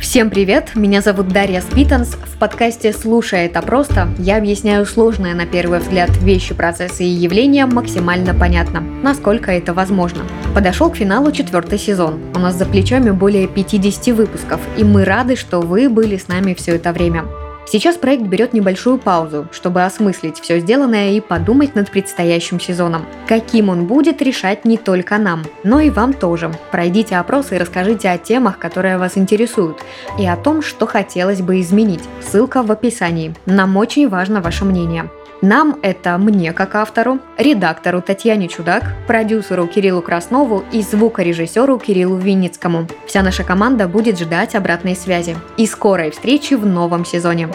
Всем привет, меня зовут Дарья Спитанс. В подкасте «Слушай это просто» я объясняю сложные на первый взгляд вещи, процессы и явления максимально понятно, насколько это возможно. Подошел к финалу четвертый сезон. У нас за плечами более 50 выпусков, и мы рады, что вы были с нами все это время. Сейчас проект берет небольшую паузу, чтобы осмыслить все сделанное и подумать над предстоящим сезоном. Каким он будет, решать не только нам, но и вам тоже. Пройдите опросы и расскажите о темах, которые вас интересуют, и о том, что хотелось бы изменить. Ссылка в описании. Нам очень важно ваше мнение. Нам это мне как автору, редактору Татьяне Чудак, продюсеру Кириллу Краснову и звукорежиссеру Кириллу Винницкому. Вся наша команда будет ждать обратной связи. И скорой встречи в новом сезоне.